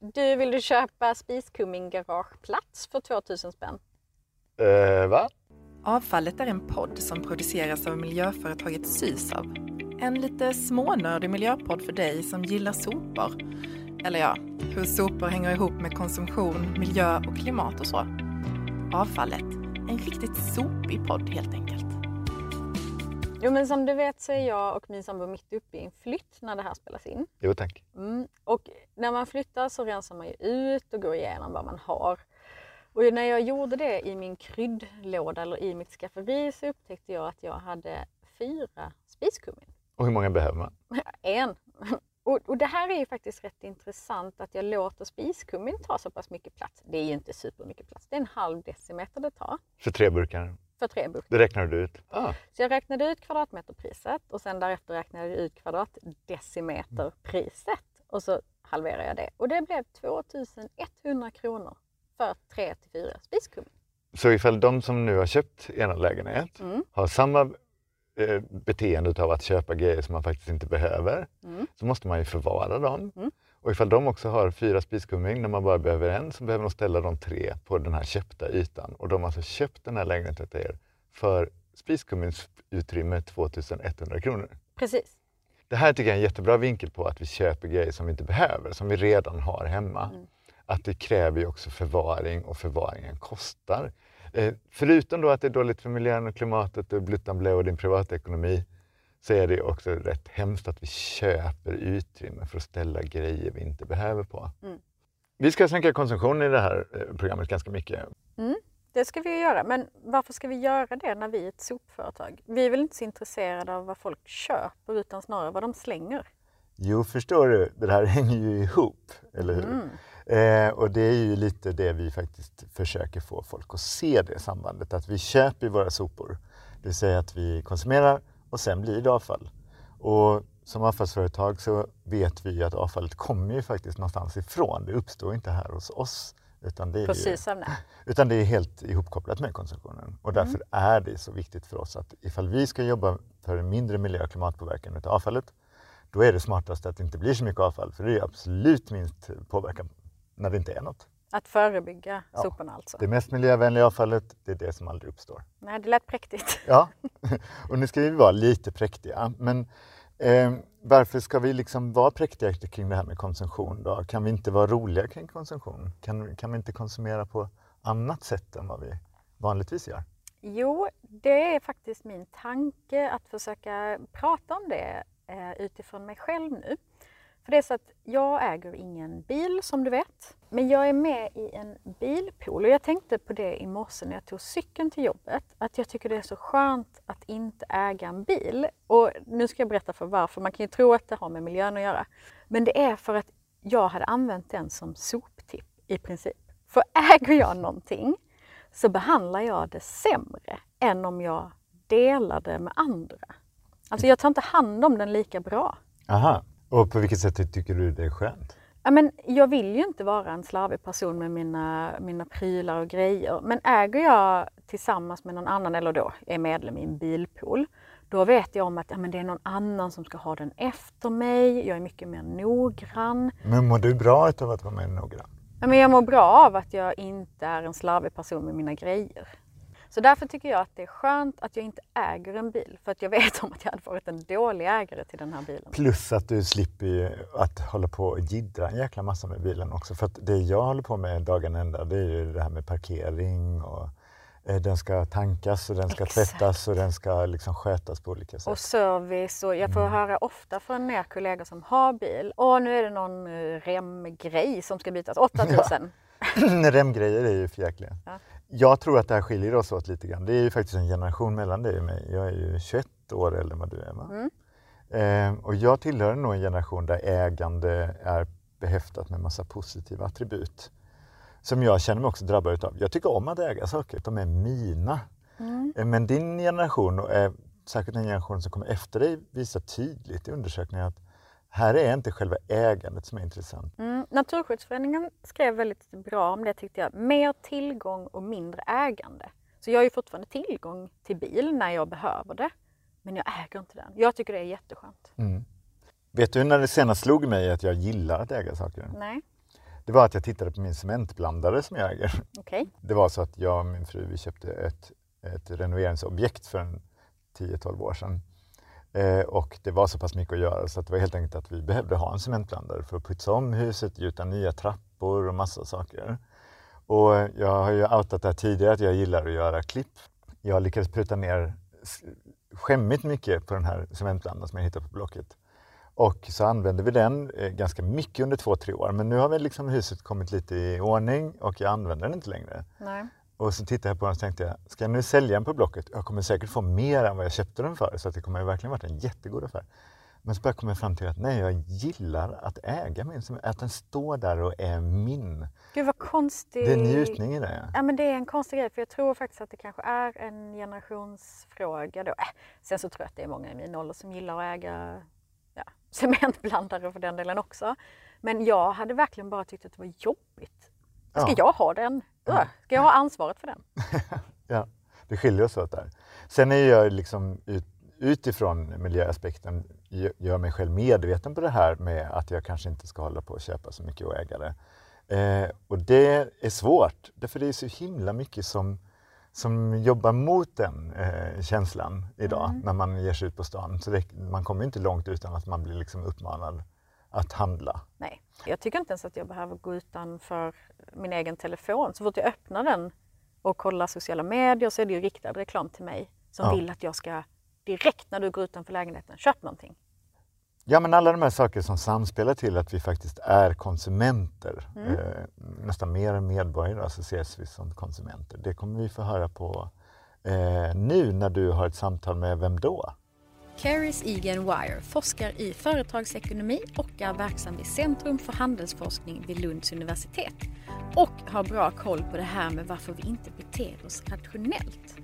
Du, vill du köpa Spiskummin garageplats för 2000 spänn? Eh, va? Avfallet är en podd som produceras av miljöföretaget Sysav. En lite smånördig miljöpodd för dig som gillar sopor. Eller ja, hur sopor hänger ihop med konsumtion, miljö och klimat och så. Avfallet, en riktigt sopig podd helt enkelt. Jo men som du vet så är jag och min sambo mitt uppe i en flytt när det här spelas in. Jo tack. Mm. Och när man flyttar så rensar man ju ut och går igenom vad man har. Och när jag gjorde det i min kryddlåda eller i mitt skafferi så upptäckte jag att jag hade fyra spiskummin. Och hur många behöver man? En. Och, och det här är ju faktiskt rätt intressant att jag låter spiskummin ta så pass mycket plats. Det är ju inte supermycket plats, det är en halv decimeter det tar För tre burkar? För tre burkar. Det räknar du ut? Ah. Så jag räknade ut kvadratmeterpriset och sen därefter räknade jag ut kvadratdecimeterpriset och så halverade jag det. Och det blev 2100 kronor för 3 till 4 spiskummin. Så ifall de som nu har köpt ena lägenhet Mm. har samma eh, beteende av att köpa grejer som man faktiskt inte behöver Mm. så måste man ju förvara dem. Mm. Och ifall de också har fyra spiskummin när man bara behöver en så behöver de ställa de tre på den här köpta ytan. Och de har alltså köpt den här lägenheten till er för spiskumminsutrymme 2100 kronor. Precis. Det här tycker jag är en jättebra vinkel på att vi köper grejer som vi inte behöver, som vi redan har hemma. Mm. Att det kräver ju också förvaring och förvaringen kostar. Eh, förutom då att det är dåligt för miljön och klimatet och bluttan och din privatekonomi så är det också rätt hemskt att vi köper utrymme för att ställa grejer vi inte behöver på. Mm. Vi ska sänka konsumtion i det här eh, programmet ganska mycket. Det ska vi göra, men varför ska vi göra det när vi är ett sopföretag? Vi är väl inte så intresserade av vad folk köper utan snarare vad de slänger. Jo, förstår du, det här hänger ju ihop, eller hur? Mm. Eh, och det är ju lite det vi faktiskt försöker få folk att se det sambandet, att vi köper våra sopor. Det vill säga att vi konsumerar och sen blir det avfall. Och som avfallsföretag så vet vi att avfallet kommer ju faktiskt någonstans ifrån. Det uppstår inte här hos oss. Utan det är, Precis det. utan det är helt ihopkopplat med konsumtionen. Och därför är det så viktigt för oss att ifall vi ska jobba för en mindre miljö och klimatpåverkan av avfallet, då är det smartast att det inte blir så mycket avfall. För det är absolut minst påverkan när det inte är något. Att förebygga Ja. soporna alltså. Det mest miljövänliga avfallet, det är det som aldrig uppstår. Nej, det lät präktigt. Ja, och nu ska vi vara lite präktiga. Men eh, varför ska vi liksom vara präktiga kring det här med konsumtion då? Kan vi inte vara roliga kring konsumtion? Kan, kan vi inte konsumera på annat sätt än vad vi vanligtvis gör? Jo, det är faktiskt min tanke att försöka prata om det eh, utifrån mig själv nu. För det är så att jag äger ingen bil som du vet. Men jag är med i en bilpool och jag tänkte på det i morse när jag tog cykeln till jobbet. Att jag tycker det är så skönt att inte äga en bil. Och nu ska jag berätta för varför. Man kan ju tro att det har med miljön att göra. Men det är för att jag hade använt den som soptipp i princip. För äger jag någonting så behandlar jag det sämre än om jag delar det med andra. Alltså jag tar inte hand om den lika bra. Aha. Och på vilket sätt tycker du det är skönt? Ja, men jag vill ju inte vara en slarvig person med mina, mina prylar och grejer. Men äger jag tillsammans med någon annan, eller då är medlem i en bilpool, då vet jag om att ja, men det är någon annan som ska ha den efter mig. Jag är mycket mer noggrann. Men mår du bra av att vara med noggrann? Ja, men jag mår bra av att jag inte är en slarvig person med mina grejer. Så därför tycker jag att det är skönt att jag inte äger en bil. För att jag vet om att jag hade varit en dålig ägare till den här bilen. Plus att du slipper ju att hålla på och jiddra en jäkla massa med bilen också. För att det jag håller på med dagen ända det är ju det här med parkering och eh, den ska tankas och den ska Exakt. tvättas och den ska liksom skötas på olika sätt. Och service och jag får höra ofta från er kollegor som har bil. Åh, nu är det någon eh, remgrej som ska bytas. 8000. Remgrejer är ju förjäkliga. Ja. Jag tror att det här skiljer oss åt lite grann. Det är ju faktiskt en generation mellan dig och mig. Jag är ju 21 år äldre än vad du är. Va? Mm. Eh, och jag tillhör nog en generation där ägande är behäftat med massa positiva attribut. Som jag känner mig också drabbad utav. Jag tycker om att äga saker, de är mina. Mm. Eh, Men din generation, och eh, säkert den generation som kommer efter dig, visar tydligt i undersökningar att här är inte själva ägandet som är intressant. Mm. Naturskyddsföreningen skrev väldigt bra om det tyckte jag. Mer tillgång och mindre ägande. Så jag har ju fortfarande tillgång till bil när jag behöver det. Men jag äger inte den. Jag tycker det är jätteskönt. Mm. Vet du när det senast slog mig att jag gillar att äga saker? Nej. det var att jag tittade på min cementblandare som jag äger. Okay. Det var så att jag och min fru vi köpte ett, ett renoveringsobjekt för en 10-12 år sedan. Eh, och det var så pass mycket att göra så att det var helt enkelt att vi behövde ha en cementblandare för att putsa om huset, gjuta nya trappor och massa saker. Och jag har ju outat det här tidigare att jag gillar att göra klipp. Jag lyckades pruta ner skämmigt mycket på den här cementblandaren som jag hittade på Blocket. Och så använde vi den eh, ganska mycket under två, tre år. Men nu har väl liksom huset kommit lite i ordning och jag använder den inte längre. Nej. Och så tittade jag på den och tänkte jag, ska jag nu sälja den på Blocket? Jag kommer säkert få mer än vad jag köpte den för, så att det kommer verkligen varit en jättegod affär. Men så kom jag fram till att nej, jag gillar att äga min, att den står där och är min. Gud vad konstigt. Det är njutning i det. Ja men det är en konstig grej för jag tror faktiskt att det kanske är en generationsfråga då. Äh, sen så tror jag att det är många i min ålder som gillar att äga ja, cementblandare för den delen också. Men jag hade verkligen bara tyckt att det var jobbigt. Ska ja. jag ha den? Ska jag ha ansvaret för den? ja, det skiljer oss åt där. Sen är jag liksom ut, utifrån miljöaspekten gör mig själv medveten på det här med att jag kanske inte ska hålla på och köpa så mycket och äga det. Eh, och det är svårt, därför det är så himla mycket som, som jobbar mot den eh, känslan idag mm. när man ger sig ut på stan. Så det, man kommer inte långt utan att man blir liksom uppmanad att handla. Nej, jag tycker inte ens att jag behöver gå utanför min egen telefon. Så fort jag öppnar den och kollar sociala medier så är det ju riktad reklam till mig som ja. vill att jag ska direkt när du går utanför lägenheten, köp någonting. Ja, men alla de här saker som samspelar till att vi faktiskt är konsumenter, mm. eh, nästan mer än medborgare så ses vi som konsumenter. Det kommer vi få höra på eh, nu när du har ett samtal med Vem då? Caris Egan Wire forskar i företagsekonomi och är verksam vid Centrum för handelsforskning vid Lunds universitet och har bra koll på det här med varför vi inte beter oss rationellt.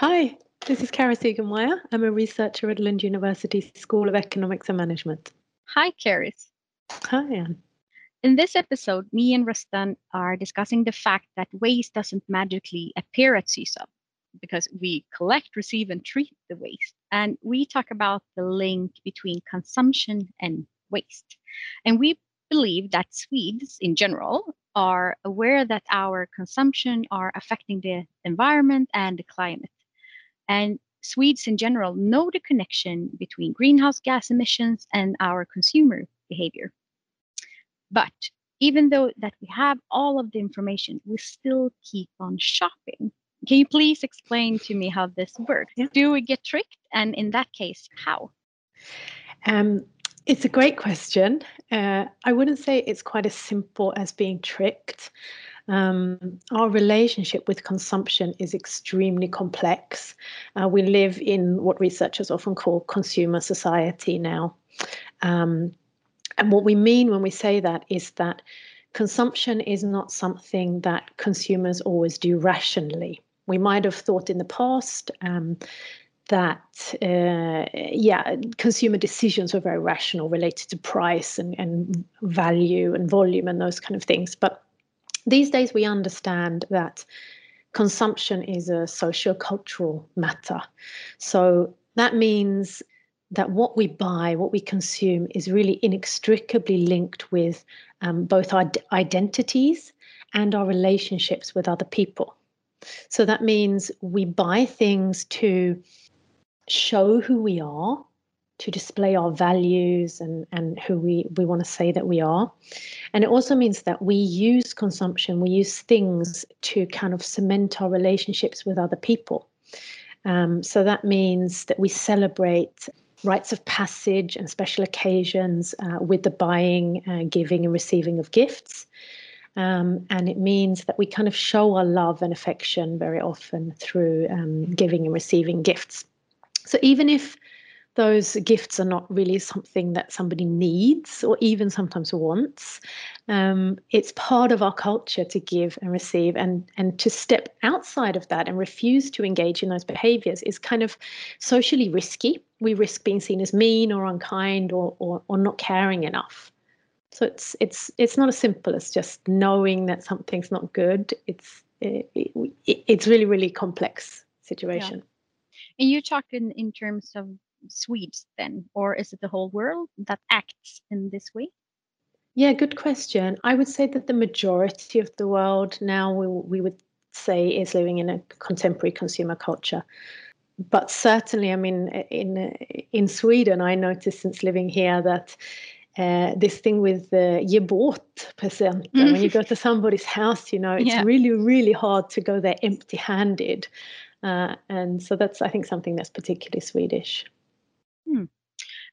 Hi, this is Kara Segenmeyer. I'm a researcher at Lund University School of Economics and Management. Hi, Caris. Hi, Anne. In this episode, me and Rustan are discussing the fact that waste doesn't magically appear at CSUB because we collect, receive, and treat the waste. And we talk about the link between consumption and waste. And we believe that Swedes in general are aware that our consumption are affecting the environment and the climate. And Swedes in general know the connection between greenhouse gas emissions and our consumer behavior. But even though that we have all of the information, we still keep on shopping can you please explain to me how this works? Yeah. Do we get tricked? And in that case, how? Um, it's a great question. Uh, I wouldn't say it's quite as simple as being tricked. Um, our relationship with consumption is extremely complex. Uh, we live in what researchers often call consumer society now. Um, and what we mean when we say that is that consumption is not something that consumers always do rationally we might have thought in the past um, that uh, yeah consumer decisions were very rational related to price and, and value and volume and those kind of things. But these days we understand that consumption is a socio-cultural matter. So that means that what we buy what we consume is really inextricably linked with um, both our identities and our relationships with other people so that means we buy things to show who we are, to display our values and, and who we, we want to say that we are. And it also means that we use consumption, we use things to kind of cement our relationships with other people. Um, so that means that we celebrate rites of passage and special occasions uh, with the buying, uh, giving, and receiving of gifts. Um, and it means that we kind of show our love and affection very often through um, giving and receiving gifts. So even if those gifts are not really something that somebody needs or even sometimes wants. Um, it's part of our culture to give and receive, and and to step outside of that and refuse to engage in those behaviors is kind of socially risky. We risk being seen as mean or unkind or or, or not caring enough. So it's it's it's not as simple as just knowing that something's not good. It's it, it, it's really really complex situation. Yeah. And you talk in in terms of Swedes then, or is it the whole world that acts in this way? Yeah, good question. I would say that the majority of the world now we, we would say is living in a contemporary consumer culture. But certainly, I mean, in in Sweden, I noticed since living here that uh, this thing with the ge bort present. Mm. When you go to somebody's house, you know, it's yeah. really, really hard to go there empty handed. Uh, and so that's, I think, something that's particularly Swedish. Hmm.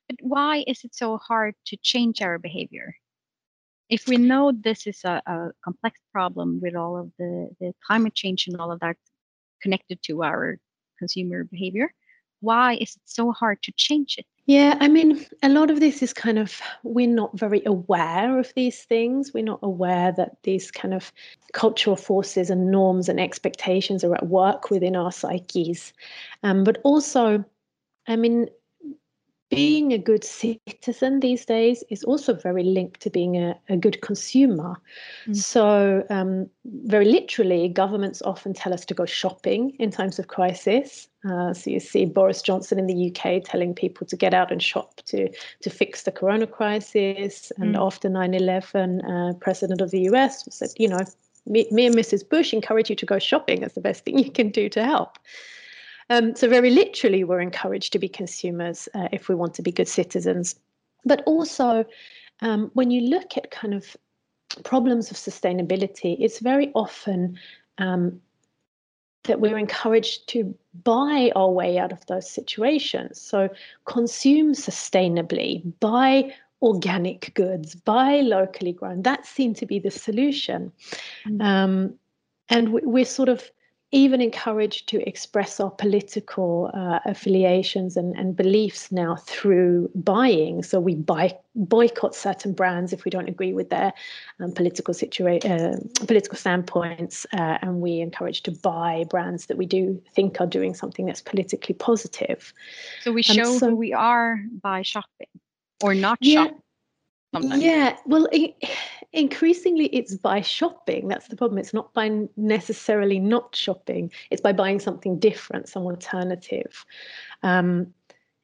But why is it so hard to change our behavior? If we know this is a, a complex problem with all of the, the climate change and all of that connected to our consumer behavior, why is it so hard to change it? Yeah, I mean, a lot of this is kind of, we're not very aware of these things. We're not aware that these kind of cultural forces and norms and expectations are at work within our psyches. Um, but also, I mean, being a good citizen these days is also very linked to being a, a good consumer. Mm. So, um, very literally, governments often tell us to go shopping in times of crisis. Uh, so, you see Boris Johnson in the UK telling people to get out and shop to, to fix the corona crisis. And mm. after 9 11, uh, President of the US said, you know, me, me and Mrs. Bush encourage you to go shopping. That's the best thing you can do to help. Um, so, very literally, we're encouraged to be consumers uh, if we want to be good citizens. But also, um, when you look at kind of problems of sustainability, it's very often um, that we're encouraged to buy our way out of those situations. So, consume sustainably, buy organic goods, buy locally grown. That seemed to be the solution. Mm. Um, and we're sort of even encouraged to express our political uh, affiliations and, and beliefs now through buying. So we buy boycott certain brands if we don't agree with their um, political situation, uh, political standpoints, uh, and we encourage to buy brands that we do think are doing something that's politically positive. So we show so, who we are by shopping or not yeah, shopping. Sometimes. Yeah, well, it, increasingly it's by shopping. That's the problem. It's not by necessarily not shopping. It's by buying something different, some alternative. Um,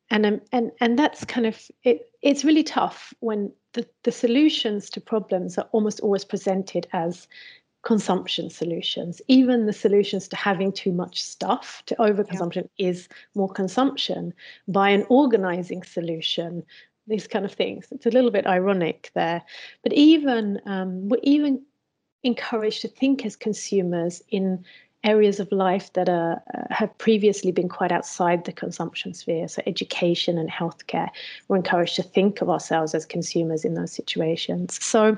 and um, and and that's kind of it. It's really tough when the, the solutions to problems are almost always presented as consumption solutions. Even the solutions to having too much stuff, to overconsumption, yeah. is more consumption. By an organizing solution, these kind of things. It's a little bit ironic there, but even um, we're even encouraged to think as consumers in areas of life that are uh, have previously been quite outside the consumption sphere. So education and healthcare, we're encouraged to think of ourselves as consumers in those situations. So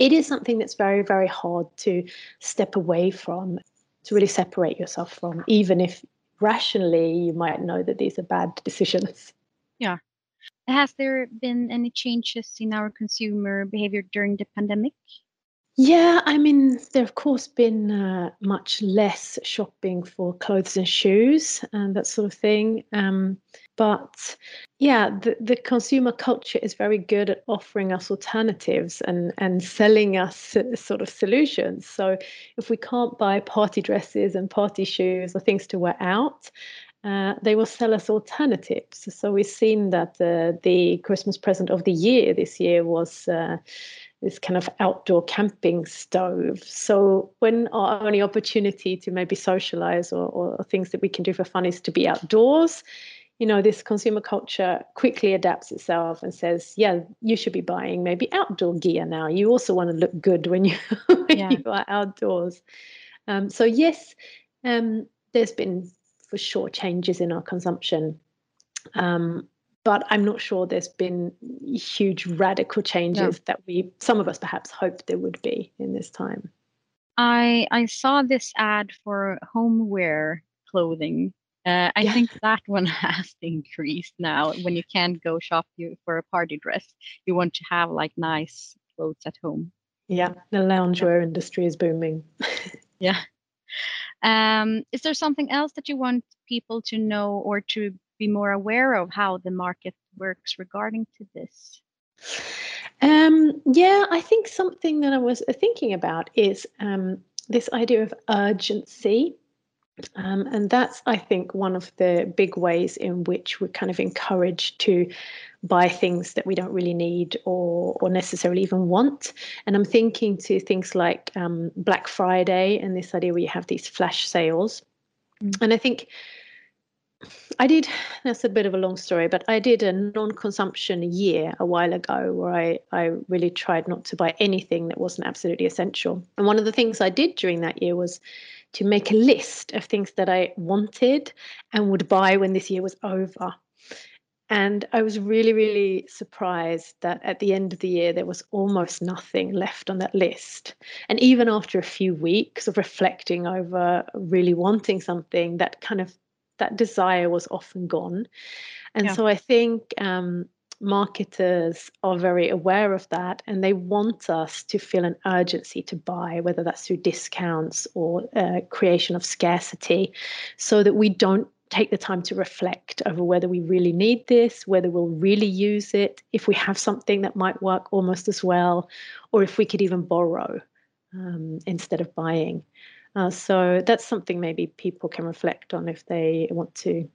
it is something that's very very hard to step away from, to really separate yourself from, even if rationally you might know that these are bad decisions. Yeah, has there been any changes in our consumer behavior during the pandemic? Yeah, I mean, there of course been uh, much less shopping for clothes and shoes and that sort of thing. Um, but yeah, the, the consumer culture is very good at offering us alternatives and, and selling us sort of solutions. So if we can't buy party dresses and party shoes or things to wear out, uh, they will sell us alternatives. So we've seen that the, the Christmas present of the year this year was uh, this kind of outdoor camping stove. So when our only opportunity to maybe socialize or, or things that we can do for fun is to be outdoors, you know, this consumer culture quickly adapts itself and says, yeah, you should be buying maybe outdoor gear now. You also want to look good when you, when yeah. you are outdoors. Um, so yes, um, there's been for sure changes in our consumption. Um, but I'm not sure there's been huge radical changes no. that we some of us perhaps hoped there would be in this time. I I saw this ad for homeware clothing. Uh, I yeah. think that one has increased now. When you can't go shop you for a party dress, you want to have like nice clothes at home. Yeah, the loungewear yeah. industry is booming. yeah. Um, is there something else that you want people to know or to be more aware of how the market works regarding to this? Um, yeah, I think something that I was thinking about is um, this idea of urgency. Um, and that's, I think, one of the big ways in which we're kind of encouraged to buy things that we don't really need or, or necessarily even want. And I'm thinking to things like um, Black Friday and this idea where you have these flash sales. Mm. And I think I did, that's a bit of a long story, but I did a non consumption year a while ago where I, I really tried not to buy anything that wasn't absolutely essential. And one of the things I did during that year was to make a list of things that I wanted and would buy when this year was over. And I was really, really surprised that at the end of the year, there was almost nothing left on that list. And even after a few weeks of reflecting over really wanting something, that kind of that desire was often gone. And yeah. so I think um, marketers are very aware of that and they want us to feel an urgency to buy, whether that's through discounts or uh, creation of scarcity, so that we don't take the time to reflect over whether we really need this, whether we'll really use it, if we have something that might work almost as well, or if we could even borrow um, instead of buying. Uh, so that's something maybe people can reflect on if they want to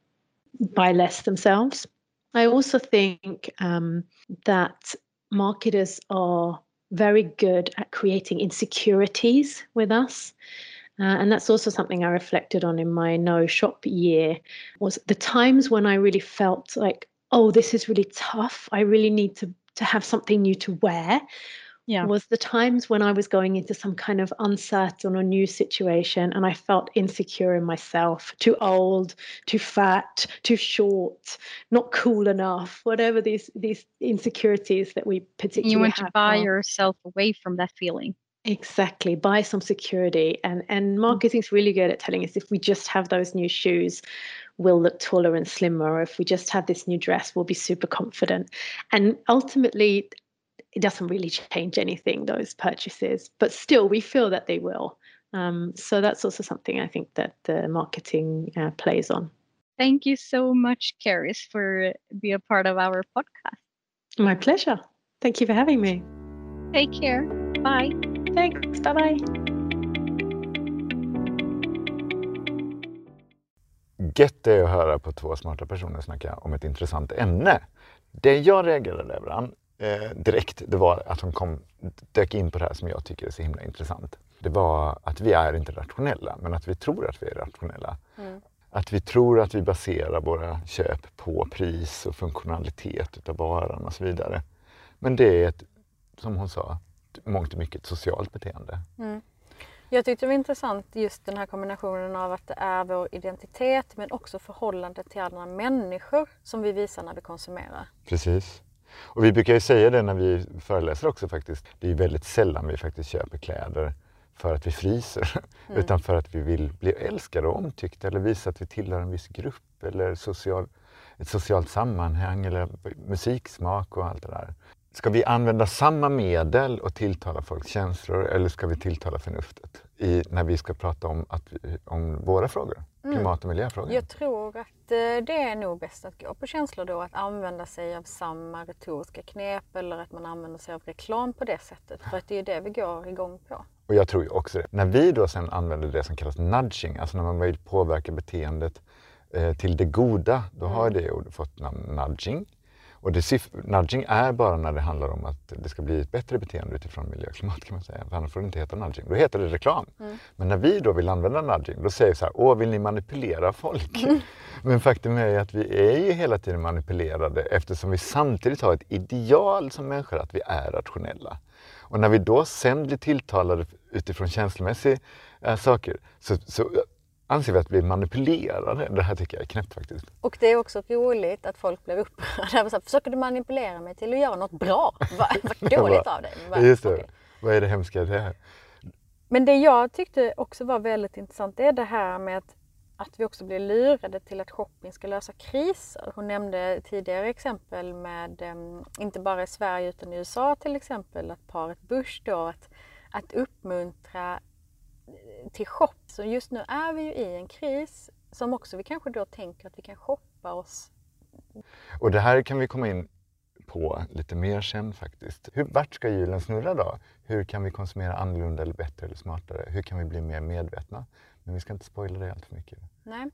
buy less themselves. I also think um, that marketers are very good at creating insecurities with us. Uh, and that's also something I reflected on in my no shop year was the times when I really felt like, oh, this is really tough. I really need to to have something new to wear yeah. was the times when I was going into some kind of uncertain or new situation and I felt insecure in myself, too old, too fat, too short, not cool enough, whatever these these insecurities that we particularly You want to buy yourself away from that feeling. Exactly, buy some security and and mm. marketing's really good at telling us if we just have those new shoes, we'll look taller and slimmer. Or if we just have this new dress, we'll be super confident. And ultimately, it doesn't really change anything, those purchases, but still we feel that they will. Um, so that's also something I think that the marketing uh, plays on. Thank you so much, Karis, for being a part of our podcast. My pleasure. Thank you for having me. Take care. Bye. Thanks. Bye bye. Gött det är att höra på två smarta personer snacka om ett intressant ämne. Det jag reagerade över, eh, direkt, det var att hon kom, dök in på det här som jag tycker är så himla intressant. Det var att vi är inte rationella, men att vi tror att vi är rationella. Mm. Att vi tror att vi baserar våra köp på pris och funktionalitet utav varan och så vidare. Men det är ett, som hon sa, mångt och mycket ett socialt beteende. Mm. Jag tyckte det var intressant just den här kombinationen av att det är vår identitet men också förhållandet till andra människor som vi visar när vi konsumerar. Precis. Och vi brukar ju säga det när vi föreläser också faktiskt. Det är väldigt sällan vi faktiskt köper kläder för att vi fryser, mm. utan för att vi vill bli älskade och omtyckta eller visa att vi tillhör en viss grupp eller social, ett socialt sammanhang eller musiksmak och allt det där. Ska vi använda samma medel och tilltala folks känslor eller ska vi tilltala förnuftet i, när vi ska prata om, att, om våra frågor? Mm. Klimat och miljöfrågor? Jag tror att eh, det är nog bäst att gå på känslor då, att använda sig av samma retoriska knep eller att man använder sig av reklam på det sättet. För att det är det vi går igång på. Och jag tror ju också det. När vi då sen använder det som kallas nudging, alltså när man vill påverka beteendet eh, till det goda, då mm. har det ordet fått namn nudging. Och det, nudging är bara när det handlar om att det ska bli ett bättre beteende utifrån miljö och klimat kan man säga. För annars får det inte heta nudging. Då heter det reklam. Mm. Men när vi då vill använda nudging, då säger vi så här, åh vill ni manipulera folk? Mm. Men faktum är att vi är ju hela tiden manipulerade eftersom vi samtidigt har ett ideal som människor att vi är rationella. Och när vi då sen blir tilltalade utifrån känslomässiga äh, saker så, så anser vi att vi manipulerade. Det här tycker jag är knäppt faktiskt. Och det är också roligt att folk blir upprörda. Försöker du manipulera mig till att göra något bra? Vad, vad dåligt av dig. Bara, Just det. Okay. Vad är det hemska i det här? Men det jag tyckte också var väldigt intressant det är det här med att, att vi också blir lurade till att shopping ska lösa kriser. Hon nämnde tidigare exempel med, um, inte bara i Sverige utan i USA till exempel, att paret Bush då, att, att uppmuntra till shop. Så just nu är vi ju i en kris som också vi kanske då tänker att vi kan shoppa oss. Och det här kan vi komma in på lite mer sen faktiskt. Hur, vart ska hjulen snurra då? Hur kan vi konsumera annorlunda eller bättre eller smartare? Hur kan vi bli mer medvetna? Men vi ska inte spoila det allt för mycket. Nej.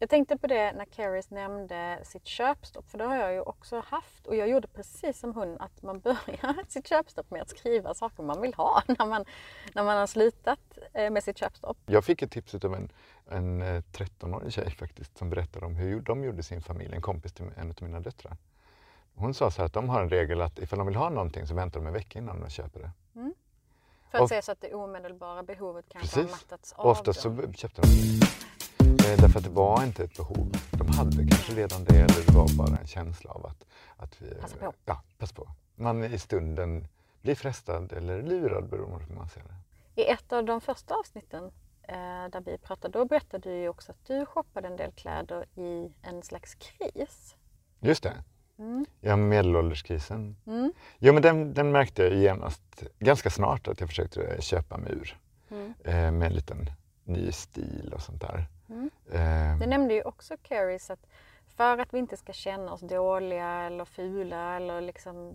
Jag tänkte på det när Keris nämnde sitt köpstopp, för det har jag ju också haft. Och jag gjorde precis som hon, att man börjar sitt köpstopp med att skriva saker man vill ha när man, när man har slutat eh, med sitt köpstopp. Jag fick ett tips av en, en 13-årig eh, tjej faktiskt som berättade om hur de gjorde sin familj, en kompis till en av mina döttrar. Hon sa så här att de har en regel att ifall de vill ha någonting så väntar de en vecka innan de köper det. Mm. För att och, se så att det omedelbara behovet kanske precis. har mattats av. Oftast så köpte de det. Eh, därför att det var inte ett behov. De hade kanske redan det eller det var bara en känsla av att, att vi, passa på. Ja, pass på. Man i stunden blir frestad eller lurad beroende på hur man ser det. I ett av de första avsnitten eh, där vi pratade, då berättade du ju också att du shoppade en del kläder i en slags kris. Just det. Mm. Ja, medelålderskrisen. Mm. Ja, men den, den märkte jag genast, ganska snart, att jag försökte köpa mig ur. Mm. Eh, med en liten ny stil och sånt där. Mm. Eh. Det nämnde ju också Caris att för att vi inte ska känna oss dåliga eller fula eller liksom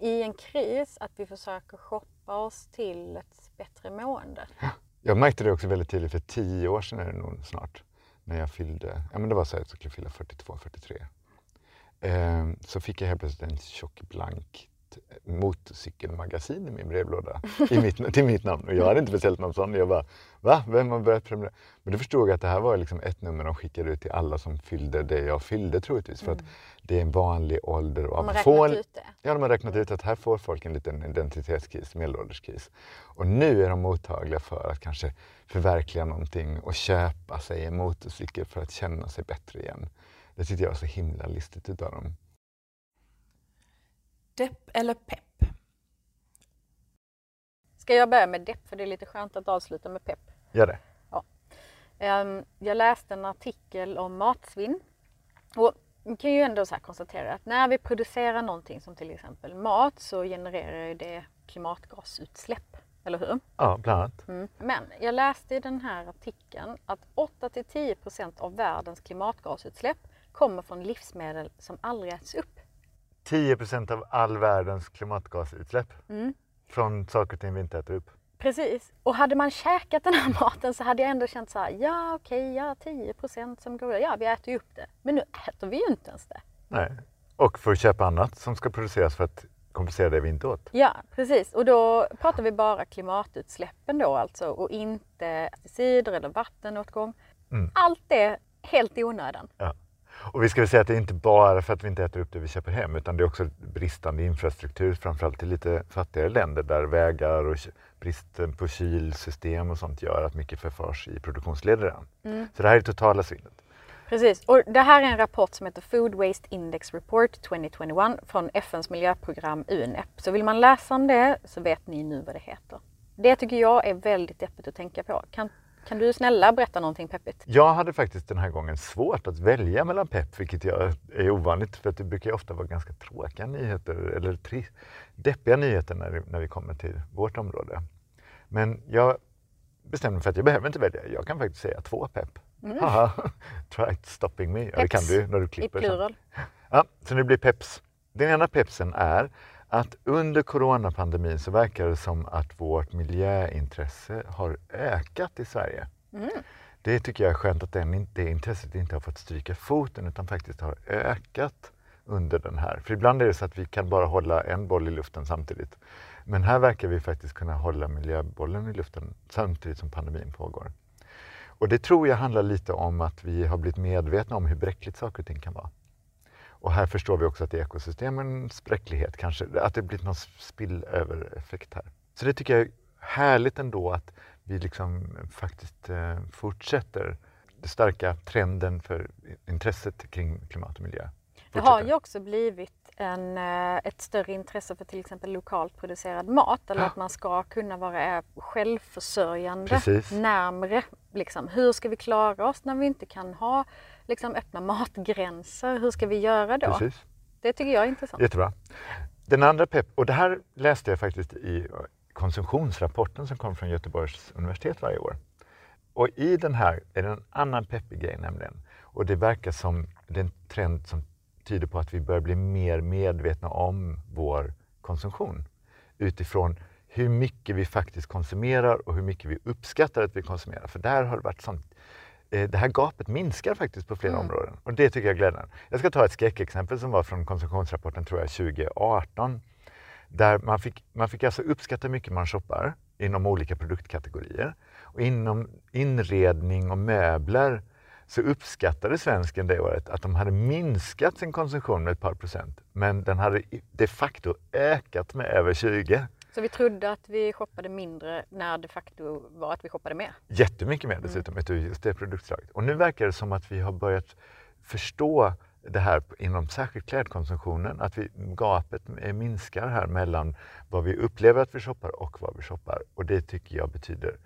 i en kris, att vi försöker shoppa oss till ett bättre mående. Jag märkte det också väldigt tydligt för tio år sedan är det nog snart. När jag fyllde, ja men det var så att jag skulle fylla 42, 43. Eh, så fick jag helt plötsligt en tjock blank motorcykelmagasin i min brevlåda i mitt, till mitt namn. Och jag hade inte beställt någon sån. Jag bara, va? Vem har börjat prenumerera? Men då förstod jag att det här var liksom ett nummer de skickade ut till alla som fyllde det jag fyllde troligtvis. För att mm. det är en vanlig ålder. de har räknat får, ut det? Ja, de har räknat ut att här får folk en liten identitetskris, medelålderskris. Och nu är de mottagliga för att kanske förverkliga någonting och köpa sig en motorcykel för att känna sig bättre igen. Det tyckte jag var så himla listigt utav dem. Depp eller pepp? Ska jag börja med depp? För det är lite skönt att avsluta med pepp. Gör det. Ja. Ehm, jag läste en artikel om matsvinn. Och vi kan ju ändå så konstatera att när vi producerar någonting som till exempel mat så genererar det klimatgasutsläpp. Eller hur? Ja, bland annat. Mm. Men jag läste i den här artikeln att 8 10% av världens klimatgasutsläpp kommer från livsmedel som aldrig äts upp. 10% av all världens klimatgasutsläpp mm. från saker och ting vi inte äter upp. Precis. Och hade man käkat den här maten så hade jag ändå känt så här, ja okej, okay, ja 10% som går ja vi äter ju upp det. Men nu äter vi ju inte ens det. Nej, och för att köpa annat som ska produceras för att kompensera det vi inte åt. Ja, precis. Och då pratar vi bara klimatutsläppen då alltså och inte pesticider eller vattenåtgång. Mm. Allt det helt i onödan. Ja. Och vi ska väl säga att det är inte bara för att vi inte äter upp det vi köper hem utan det är också bristande infrastruktur framförallt i lite fattigare länder där vägar och bristen på kylsystem och sånt gör att mycket förfars i produktionsledet mm. Så det här är totala svinnet. Precis, och det här är en rapport som heter Food Waste Index Report 2021 från FNs miljöprogram UNEP. Så vill man läsa om det så vet ni nu vad det heter. Det tycker jag är väldigt deppigt att tänka på. Kan kan du snälla berätta någonting peppigt? Jag hade faktiskt den här gången svårt att välja mellan pepp, vilket jag är ovanligt för att det brukar ofta vara ganska tråkiga nyheter eller tri- deppiga nyheter när, när vi kommer till vårt område. Men jag bestämde mig för att jag behöver inte välja. Jag kan faktiskt säga två pepp. Mm. Haha, try stopping me. Ja, det kan du när du klipper. I plural. Ja, så nu blir peps. Den ena pepsen är att under coronapandemin så verkar det som att vårt miljöintresse har ökat i Sverige. Mm. Det tycker jag är skönt att den, det intresset inte har fått stryka foten utan faktiskt har ökat under den här. För ibland är det så att vi kan bara hålla en boll i luften samtidigt. Men här verkar vi faktiskt kunna hålla miljöbollen i luften samtidigt som pandemin pågår. Och det tror jag handlar lite om att vi har blivit medvetna om hur bräckligt saker och ting kan vara. Och här förstår vi också att det är ekosystemens bräcklighet, kanske, att det blivit någon spillövereffekt här. Så det tycker jag är härligt ändå att vi liksom faktiskt eh, fortsätter den starka trenden för intresset kring klimat och miljö. Det har ju också blivit en, eh, ett större intresse för till exempel lokalt producerad mat eller ja. att man ska kunna vara självförsörjande Precis. närmre. Liksom. Hur ska vi klara oss när vi inte kan ha liksom, öppna matgränser? Hur ska vi göra då? Precis. Det tycker jag är intressant. Jättebra. Den andra pepp, och det här läste jag faktiskt i konsumtionsrapporten som kommer från Göteborgs universitet varje år. Och i den här är det en annan peppig grej nämligen. Och det verkar som det är en trend som tyder på att vi börjar bli mer medvetna om vår konsumtion utifrån hur mycket vi faktiskt konsumerar och hur mycket vi uppskattar att vi konsumerar. För där har det varit sånt det här gapet minskar faktiskt på flera mm. områden och det tycker jag är glädjande. Jag ska ta ett skräckexempel som var från konsumtionsrapporten tror jag 2018. Där man fick, man fick alltså uppskatta hur mycket man shoppar inom olika produktkategorier. Och inom inredning och möbler så uppskattade svensken det året att de hade minskat sin konsumtion med ett par procent. Men den hade de facto ökat med över 20. Så vi trodde att vi shoppade mindre när de facto var att vi shoppade mer? Jättemycket mer dessutom, mm. just det produktslaget. Och nu verkar det som att vi har börjat förstå det här inom särskilt klädkonsumtionen, att vi, gapet minskar här mellan vad vi upplever att vi shoppar och vad vi shoppar. Och det tycker jag betyder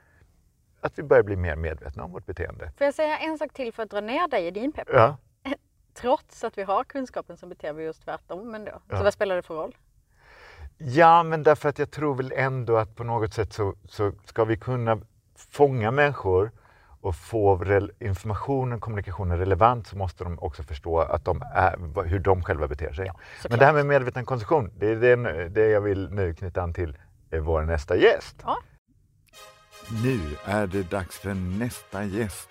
att vi börjar bli mer medvetna om vårt beteende. Får jag säga en sak till för att dra ner dig i din pepp? Ja. Trots att vi har kunskapen så beter vi oss tvärtom ändå. Ja. Så vad spelar det för roll? Ja, men därför att jag tror väl ändå att på något sätt så, så ska vi kunna fånga människor och få informationen och kommunikationen relevant så måste de också förstå att de är, hur de själva beter sig. Ja, Men det här med medveten konsumtion, det är det, det jag vill nu knyta an till vår nästa gäst. Ja. Nu är det dags för nästa gäst.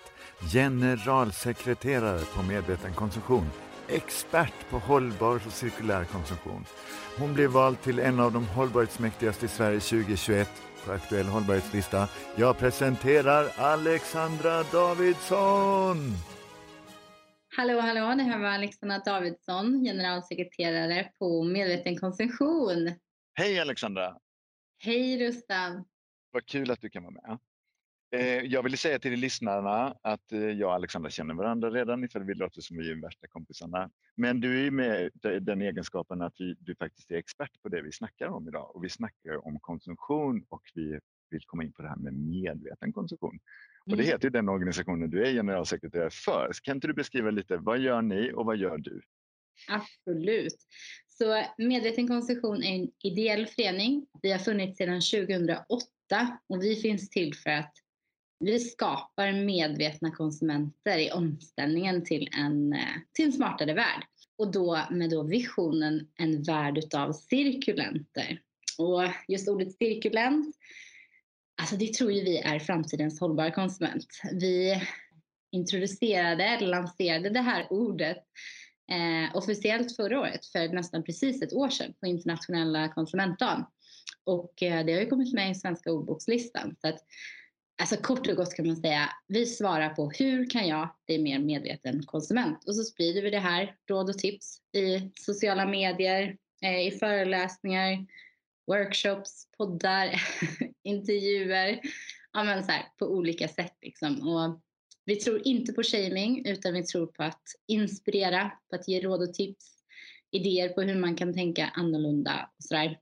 Generalsekreterare på Medveten konsumtion. Expert på hållbar och cirkulär konsumtion. Hon blev vald till en av de hållbarhetsmäktigaste i Sverige 2021 på aktuell hållbarhetslista. Jag presenterar Alexandra Davidsson! Hallå, hallå, det här var Alexandra Davidsson, generalsekreterare på Medveten konsumtion. Hej Alexandra! Hej Rustan! Vad kul att du kan vara med. Eh, jag vill säga till lyssnarna att eh, jag och Alexandra känner varandra redan ifall vi låter som vi är värsta kompisarna. Men du är med den egenskapen att du faktiskt är expert på det vi snackar om idag och vi snackar om konsumtion och vi vill komma in på det här med medveten konsumtion. Och det mm. heter ju den organisationen du är generalsekreterare för. Kan inte du beskriva lite, vad gör ni och vad gör du? Absolut. Så Medveten konsumtion är en ideell förening. Vi har funnits sedan 2008 och vi finns till för att vi skapar medvetna konsumenter i omställningen till en, eh, till en smartare värld. Och då med då visionen en värld utav cirkulenter. Och just ordet cirkulent, alltså det tror ju vi är framtidens hållbara konsument. Vi introducerade, eller lanserade det här ordet eh, officiellt förra året, för nästan precis ett år sedan på internationella konsumentdagen. Och eh, det har ju kommit med i svenska ordbokslistan. Så att Alltså kort och gott kan man säga, vi svarar på hur kan jag bli mer medveten konsument? Och så sprider vi det här, råd och tips i sociala medier, eh, i föreläsningar, workshops, poddar, intervjuer, ja men så här, på olika sätt liksom. Och vi tror inte på shaming utan vi tror på att inspirera, på att ge råd och tips, idéer på hur man kan tänka annorlunda och sådär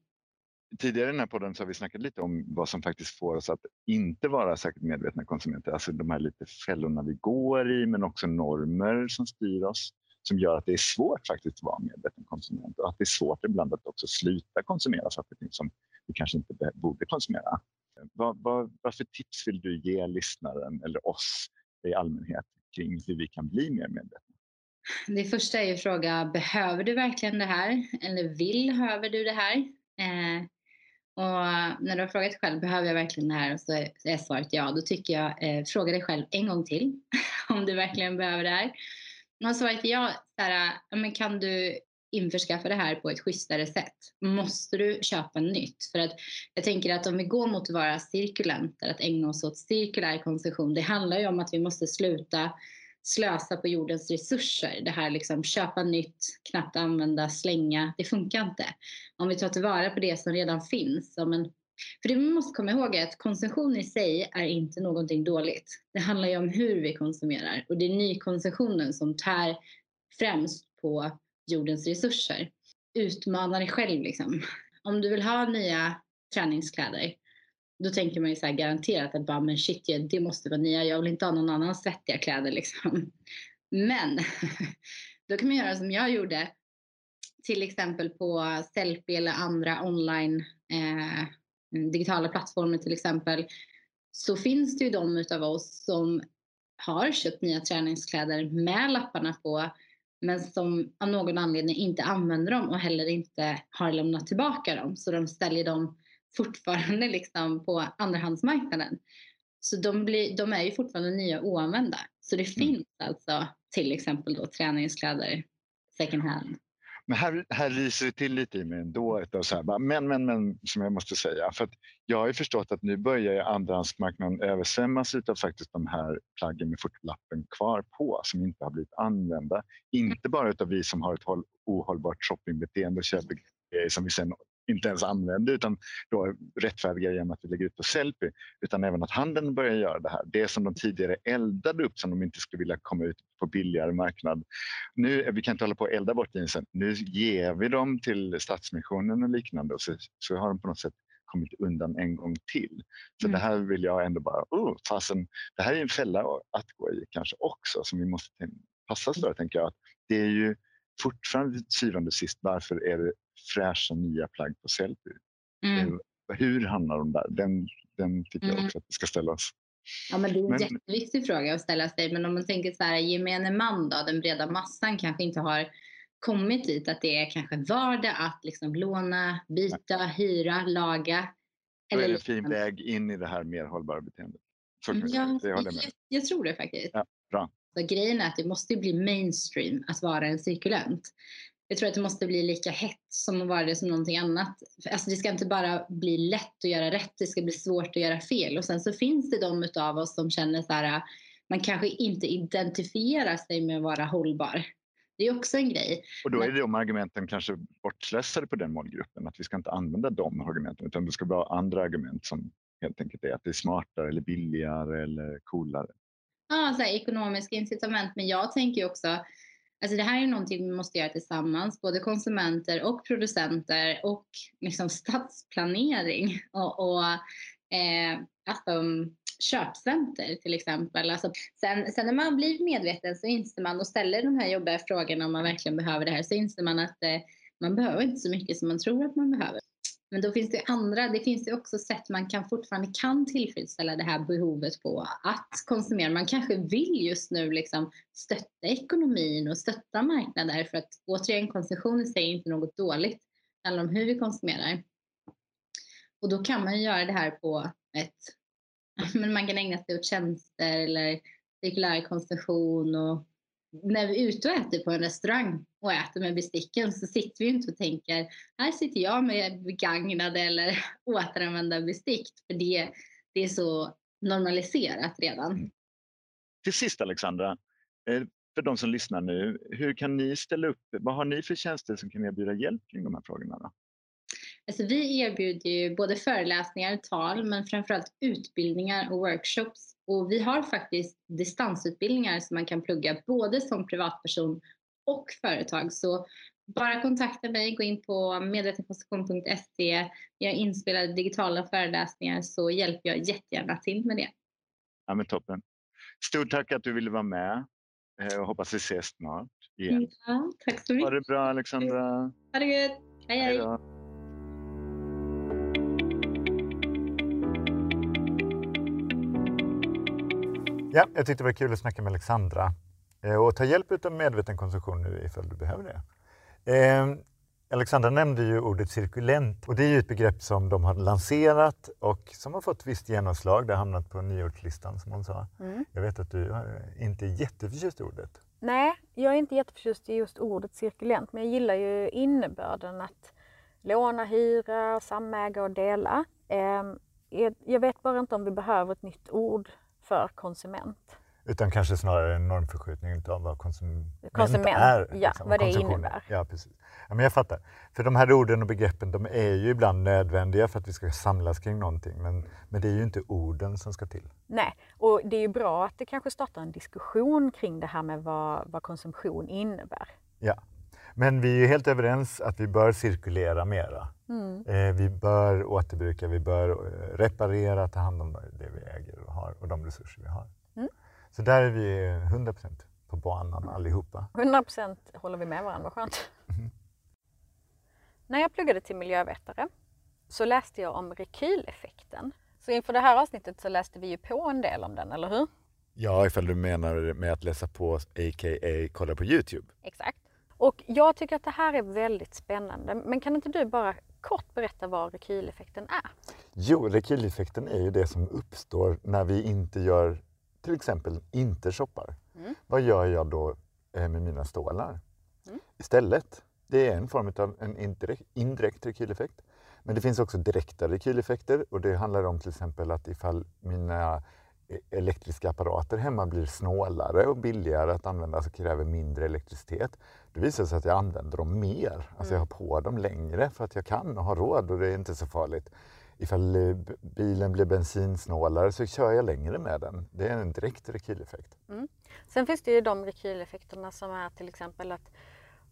tidigare i den här podden så har vi snackat lite om vad som faktiskt får oss att inte vara särskilt medvetna konsumenter. Alltså de här lite fällorna vi går i men också normer som styr oss som gör att det är svårt faktiskt att vara medveten konsument och att det är svårt ibland att också sluta konsumera saker och ting som vi kanske inte borde konsumera. Vad, vad, vad för tips vill du ge lyssnaren eller oss i allmänhet kring hur vi kan bli mer medvetna? Det första är ju fråga, behöver du verkligen det här? Eller vill, behöver du det här? Eh, och eh, när du har frågat dig själv, behöver jag verkligen det här? Och så är svaret ja. Då tycker jag, eh, fråga dig själv en gång till om du verkligen behöver det här. Och svaret är ja, så här, eh, men kan du införskaffa det här på ett schysstare sätt? Måste du köpa nytt? För att jag tänker att om vi går mot att vara cirkulenter, att ägna oss åt cirkulär konsumtion, det handlar ju om att vi måste sluta slösa på jordens resurser. Det här liksom köpa nytt, knappt använda, slänga. Det funkar inte. Om vi tar tillvara på det som redan finns. Men, för det vi måste komma ihåg är att konsumtion i sig är inte någonting dåligt. Det handlar ju om hur vi konsumerar och det är nykonsumtionen som tär främst på jordens resurser. Utmana dig själv liksom. Om du vill ha nya träningskläder då tänker man ju så här garanterat att bara, men shit, det måste vara nya. Jag vill inte ha någon annan svettiga kläder liksom. Men då kan man göra som jag gjorde. Till exempel på Sellpy eller andra online eh, digitala plattformar till exempel. Så finns det ju de utav oss som har köpt nya träningskläder med lapparna på men som av någon anledning inte använder dem och heller inte har lämnat tillbaka dem. Så de ställer dem fortfarande liksom på andrahandsmarknaden. Så de, blir, de är ju fortfarande nya oanvända. Så det mm. finns alltså till exempel då träningskläder second hand. Men här, här ryser det till lite i mig ändå. Utav så här, men, men, men, som jag måste säga. För jag har ju förstått att nu börjar andrahandsmarknaden översvämmas av faktiskt de här plaggen med fotlappen kvar på som inte har blivit använda. Inte bara av vi som har ett ohållbart shoppingbeteende och köper grejer som vi sen inte ens använder utan då rättfärdigar genom att vi lägger ut på Sellpy. Utan även att handeln börjar göra det här. Det som de tidigare eldade upp som de inte skulle vilja komma ut på billigare marknad. Nu, vi kan inte hålla på att elda bort jeansen. Nu ger vi dem till Stadsmissionen och liknande och så, så har de på något sätt kommit undan en gång till. Så mm. det här vill jag ändå bara, oh, fasen, det här är en fälla att gå i kanske också som vi måste passa oss för, tänker jag. Det är ju fortfarande syvende och sist, varför är det fräscha nya plagg på Sellpy? Mm. Hur hamnar de där? Den, den tycker mm. jag också att vi ska ställa oss. Ja, men det är en men, jätteviktig fråga att ställa sig. Men om man tänker så här, gemene man då, den breda massan kanske inte har kommit dit att det är kanske vardag att liksom låna, byta, hyra, laga. Eller är det en fin väg in i det här mer hållbara beteendet. Så, ja, jag, jag, jag, tror det faktiskt. Ja, bra. Så grejen är att det måste bli mainstream att vara en cirkulent. Jag tror att det måste bli lika hett som att vara det som någonting annat. Alltså det ska inte bara bli lätt att göra rätt, det ska bli svårt att göra fel. Och sen så finns det de av oss som känner så här, man kanske inte identifierar sig med att vara hållbar. Det är också en grej. Och då är de argumenten kanske bortslösade på den målgruppen, att vi ska inte använda de argumenten, utan det ska vara andra argument som helt enkelt är att det är smartare eller billigare eller coolare. Ja, så här, ekonomiska incitament, men jag tänker också Alltså det här är någonting vi måste göra tillsammans, både konsumenter och producenter och liksom stadsplanering och, och eh, alltså, köpcenter till exempel. Alltså, sen, sen när man blir medveten så inser man och ställer de här jobbiga frågorna om man verkligen behöver det här så inser man att eh, man behöver inte så mycket som man tror att man behöver. Men då finns det andra, det finns ju också sätt man kan fortfarande kan tillfredsställa det här behovet på att konsumera. Man kanske vill just nu liksom stötta ekonomin och stötta marknader för att återigen konsumtion i sig är inte något dåligt. Det handlar om hur vi konsumerar. Och då kan man göra det här på ett, men man kan ägna sig åt tjänster eller cirkulär konsumtion och när vi är ute och äter på en restaurang och äter med besticken så sitter vi inte och tänker här sitter jag med begagnade eller återanvända bestick. För det, det är så normaliserat redan. Mm. Till sist Alexandra, eh, för de som lyssnar nu, hur kan ni ställa upp? Vad har ni för tjänster som kan erbjuda hjälp kring de här frågorna? Då? Alltså vi erbjuder ju både föreläsningar, tal, men framförallt utbildningar och workshops. Och vi har faktiskt distansutbildningar som man kan plugga både som privatperson och företag. Så bara kontakta mig, gå in på medvetenkonsumtion.se. Vi har inspelade digitala föreläsningar så hjälper jag jättegärna till med det. Ja, men toppen. Stort tack att du ville vara med. Jag eh, hoppas vi ses snart igen. Ja, tack så mycket. Ha det bra Alexandra. Ha det gött. Hej hej. hej Ja, jag tyckte det var kul att snacka med Alexandra eh, och ta hjälp av medveten konsumtion nu ifall du behöver det. Eh, Alexandra nämnde ju ordet cirkulent och det är ju ett begrepp som de har lanserat och som har fått visst genomslag. Det har hamnat på nyordslistan som hon sa. Mm. Jag vet att du inte är jätteförtjust i ordet. Nej, jag är inte jätteförtjust i just ordet cirkulent men jag gillar ju innebörden att låna, hyra, samäga och dela. Eh, jag vet bara inte om vi behöver ett nytt ord för konsument. Utan kanske snarare en normförskjutning av vad konsument, konsument är. Ja, liksom, vad det innebär. Ja, precis. Ja, men jag fattar. För de här orden och begreppen de är ju ibland nödvändiga för att vi ska samlas kring någonting. Men, men det är ju inte orden som ska till. Nej, och det är ju bra att det kanske startar en diskussion kring det här med vad, vad konsumtion innebär. Ja, men vi är helt överens att vi bör cirkulera mera. Mm. Eh, vi bör återbruka, vi bör eh, reparera, ta hand om det vi äger och har och de resurser vi har. Mm. Så där är vi 100% på banan allihopa. 100% håller vi med varandra, vad skönt. Mm. När jag pluggade till miljövetare så läste jag om rekyleffekten. Så inför det här avsnittet så läste vi ju på en del om den, eller hur? Ja, ifall du menar med att läsa på, a.k.a. kolla på Youtube. Exakt. Och jag tycker att det här är väldigt spännande. Men kan inte du bara kort berätta vad rekyleffekten är? Jo, rekyleffekten är ju det som uppstår när vi inte gör, till exempel inte shoppar. Mm. Vad gör jag då eh, med mina stålar? Mm. Istället, det är en form av en indirekt, indirekt rekyleffekt. Men det finns också direkta rekyleffekter och det handlar om till exempel att ifall mina elektriska apparater hemma blir snålare och billigare att använda, alltså kräver mindre elektricitet. Det visar sig att jag använder dem mer, alltså jag har på dem längre för att jag kan och har råd och det är inte så farligt. Ifall eh, bilen blir bensinsnålare så kör jag längre med den. Det är en direkt rekyleffekt. Sen finns det ju de rekyleffekterna som är till exempel att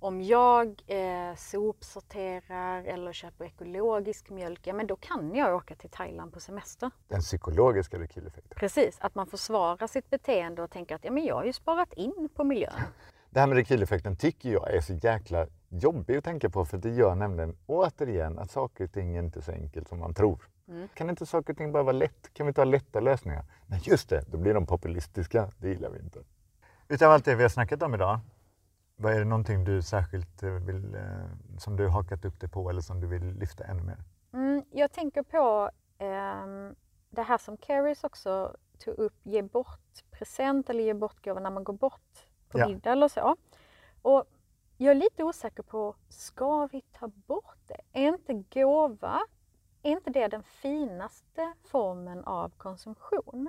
om jag eh, sopsorterar eller köper ekologisk mjölk, ja men då kan jag åka till Thailand på semester. Den psykologiska rekyleffekten. Precis, att man försvarar sitt beteende och tänker att ja, men jag har ju sparat in på miljön. Det här med rekyleffekten tycker jag är så jäkla jobbig att tänka på för det gör nämligen återigen att saker och ting är inte så enkelt som man tror. Mm. Kan inte saker och ting bara vara lätt? Kan vi inte ha lätta lösningar? Nej, just det, då blir de populistiska. Det gillar vi inte. Utav allt det vi har snackat om idag, vad är det någonting du särskilt eh, vill, eh, som du hakat upp dig på eller som du vill lyfta ännu mer? Mm, jag tänker på ehm, det här som Carries också tog upp, ge bort present eller ge bort gåvor när man går bort på Ja. middag eller så. Och jag är lite osäker på, ska vi ta bort det? Är inte gåva, är inte det den finaste formen av konsumtion?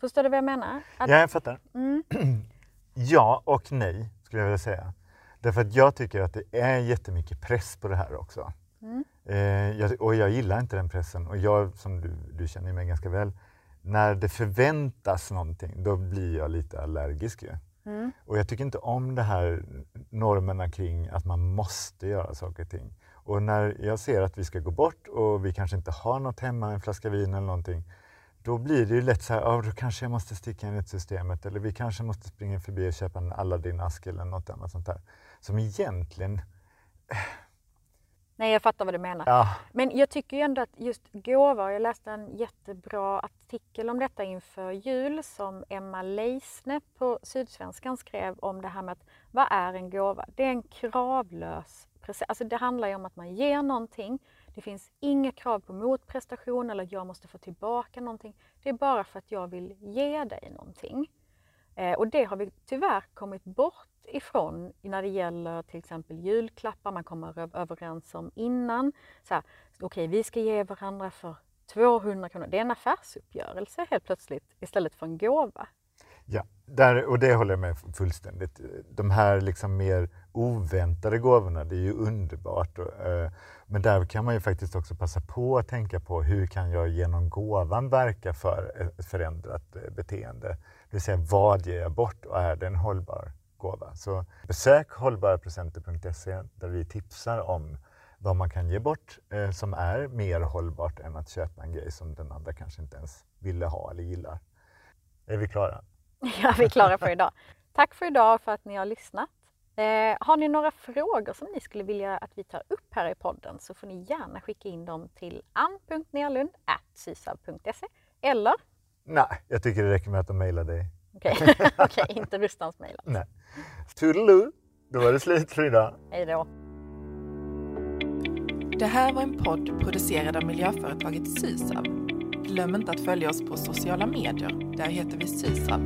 Förstår du vad jag menar? Att, Ja, jag fattar. mm, Ja och nej, skulle jag vilja säga. Därför att jag tycker att det är jättemycket press på det här också. Mm. Eh, jag, och jag gillar inte den pressen. Och jag, som du, du känner mig ganska väl, när det förväntas någonting, då blir jag lite allergisk ju. mm, Och jag tycker inte om det här normerna kring att man måste göra saker och ting. Och när jag ser att vi ska gå bort och vi kanske inte har något hemma, en flaska vin eller någonting, då blir det ju lätt så här, ja, då kanske jag måste sticka in i systemet eller vi kanske måste springa förbi och köpa en Aladdin-ask eller något annat sånt där. Som egentligen, nej, jag fattar vad du menar. ja, Men jag tycker ju ändå att just gåvor, jag läste en jättebra artikel om detta inför jul som Emma Leisne på Sydsvenskan skrev om det här med att vad är en gåva? Det är en kravlös present. Alltså det handlar ju om att man ger någonting. Det finns inga krav på motprestation eller att jag måste få tillbaka någonting. Det är bara för att jag vill ge dig någonting. Eh, och det har vi tyvärr kommit bort ifrån när det gäller till exempel julklappar man kommer överens om innan. Så här, Okej, vi ska ge varandra för 200 kronor. Det är en affärsuppgörelse helt plötsligt istället för en gåva. Ja, där, och det håller jag med fullständigt. De här liksom mer oväntade gåvorna, det är ju underbart. Och, eh, men där kan man ju faktiskt också passa på att tänka på hur kan jag genom gåvan verka för ett förändrat eh, beteende? Det vill säga vad ger jag bort och är det en hållbar gåva? Så besök hållbarapresenter.se där vi tipsar om vad man kan ge bort eh, som är mer hållbart än att köpa en grej som den andra kanske inte ens ville ha eller gillar. Är vi klara? Ja, vi är klara för idag. Tack för idag för att ni har lyssnat. Eh, har ni några frågor som ni skulle vilja att vi tar upp här i podden så får ni gärna skicka in dem till ann.nerlund.sysab.se eller, Nej, jag tycker det räcker med att de mejlar dig. okej, okej, inte Rustans mejl. alltså. Nej. Toodaloo! Då var det slut för idag. Hej då! Det här var en podd producerad av miljöföretaget Sysav. Glöm inte att följa oss på sociala medier. Där heter vi Sysav.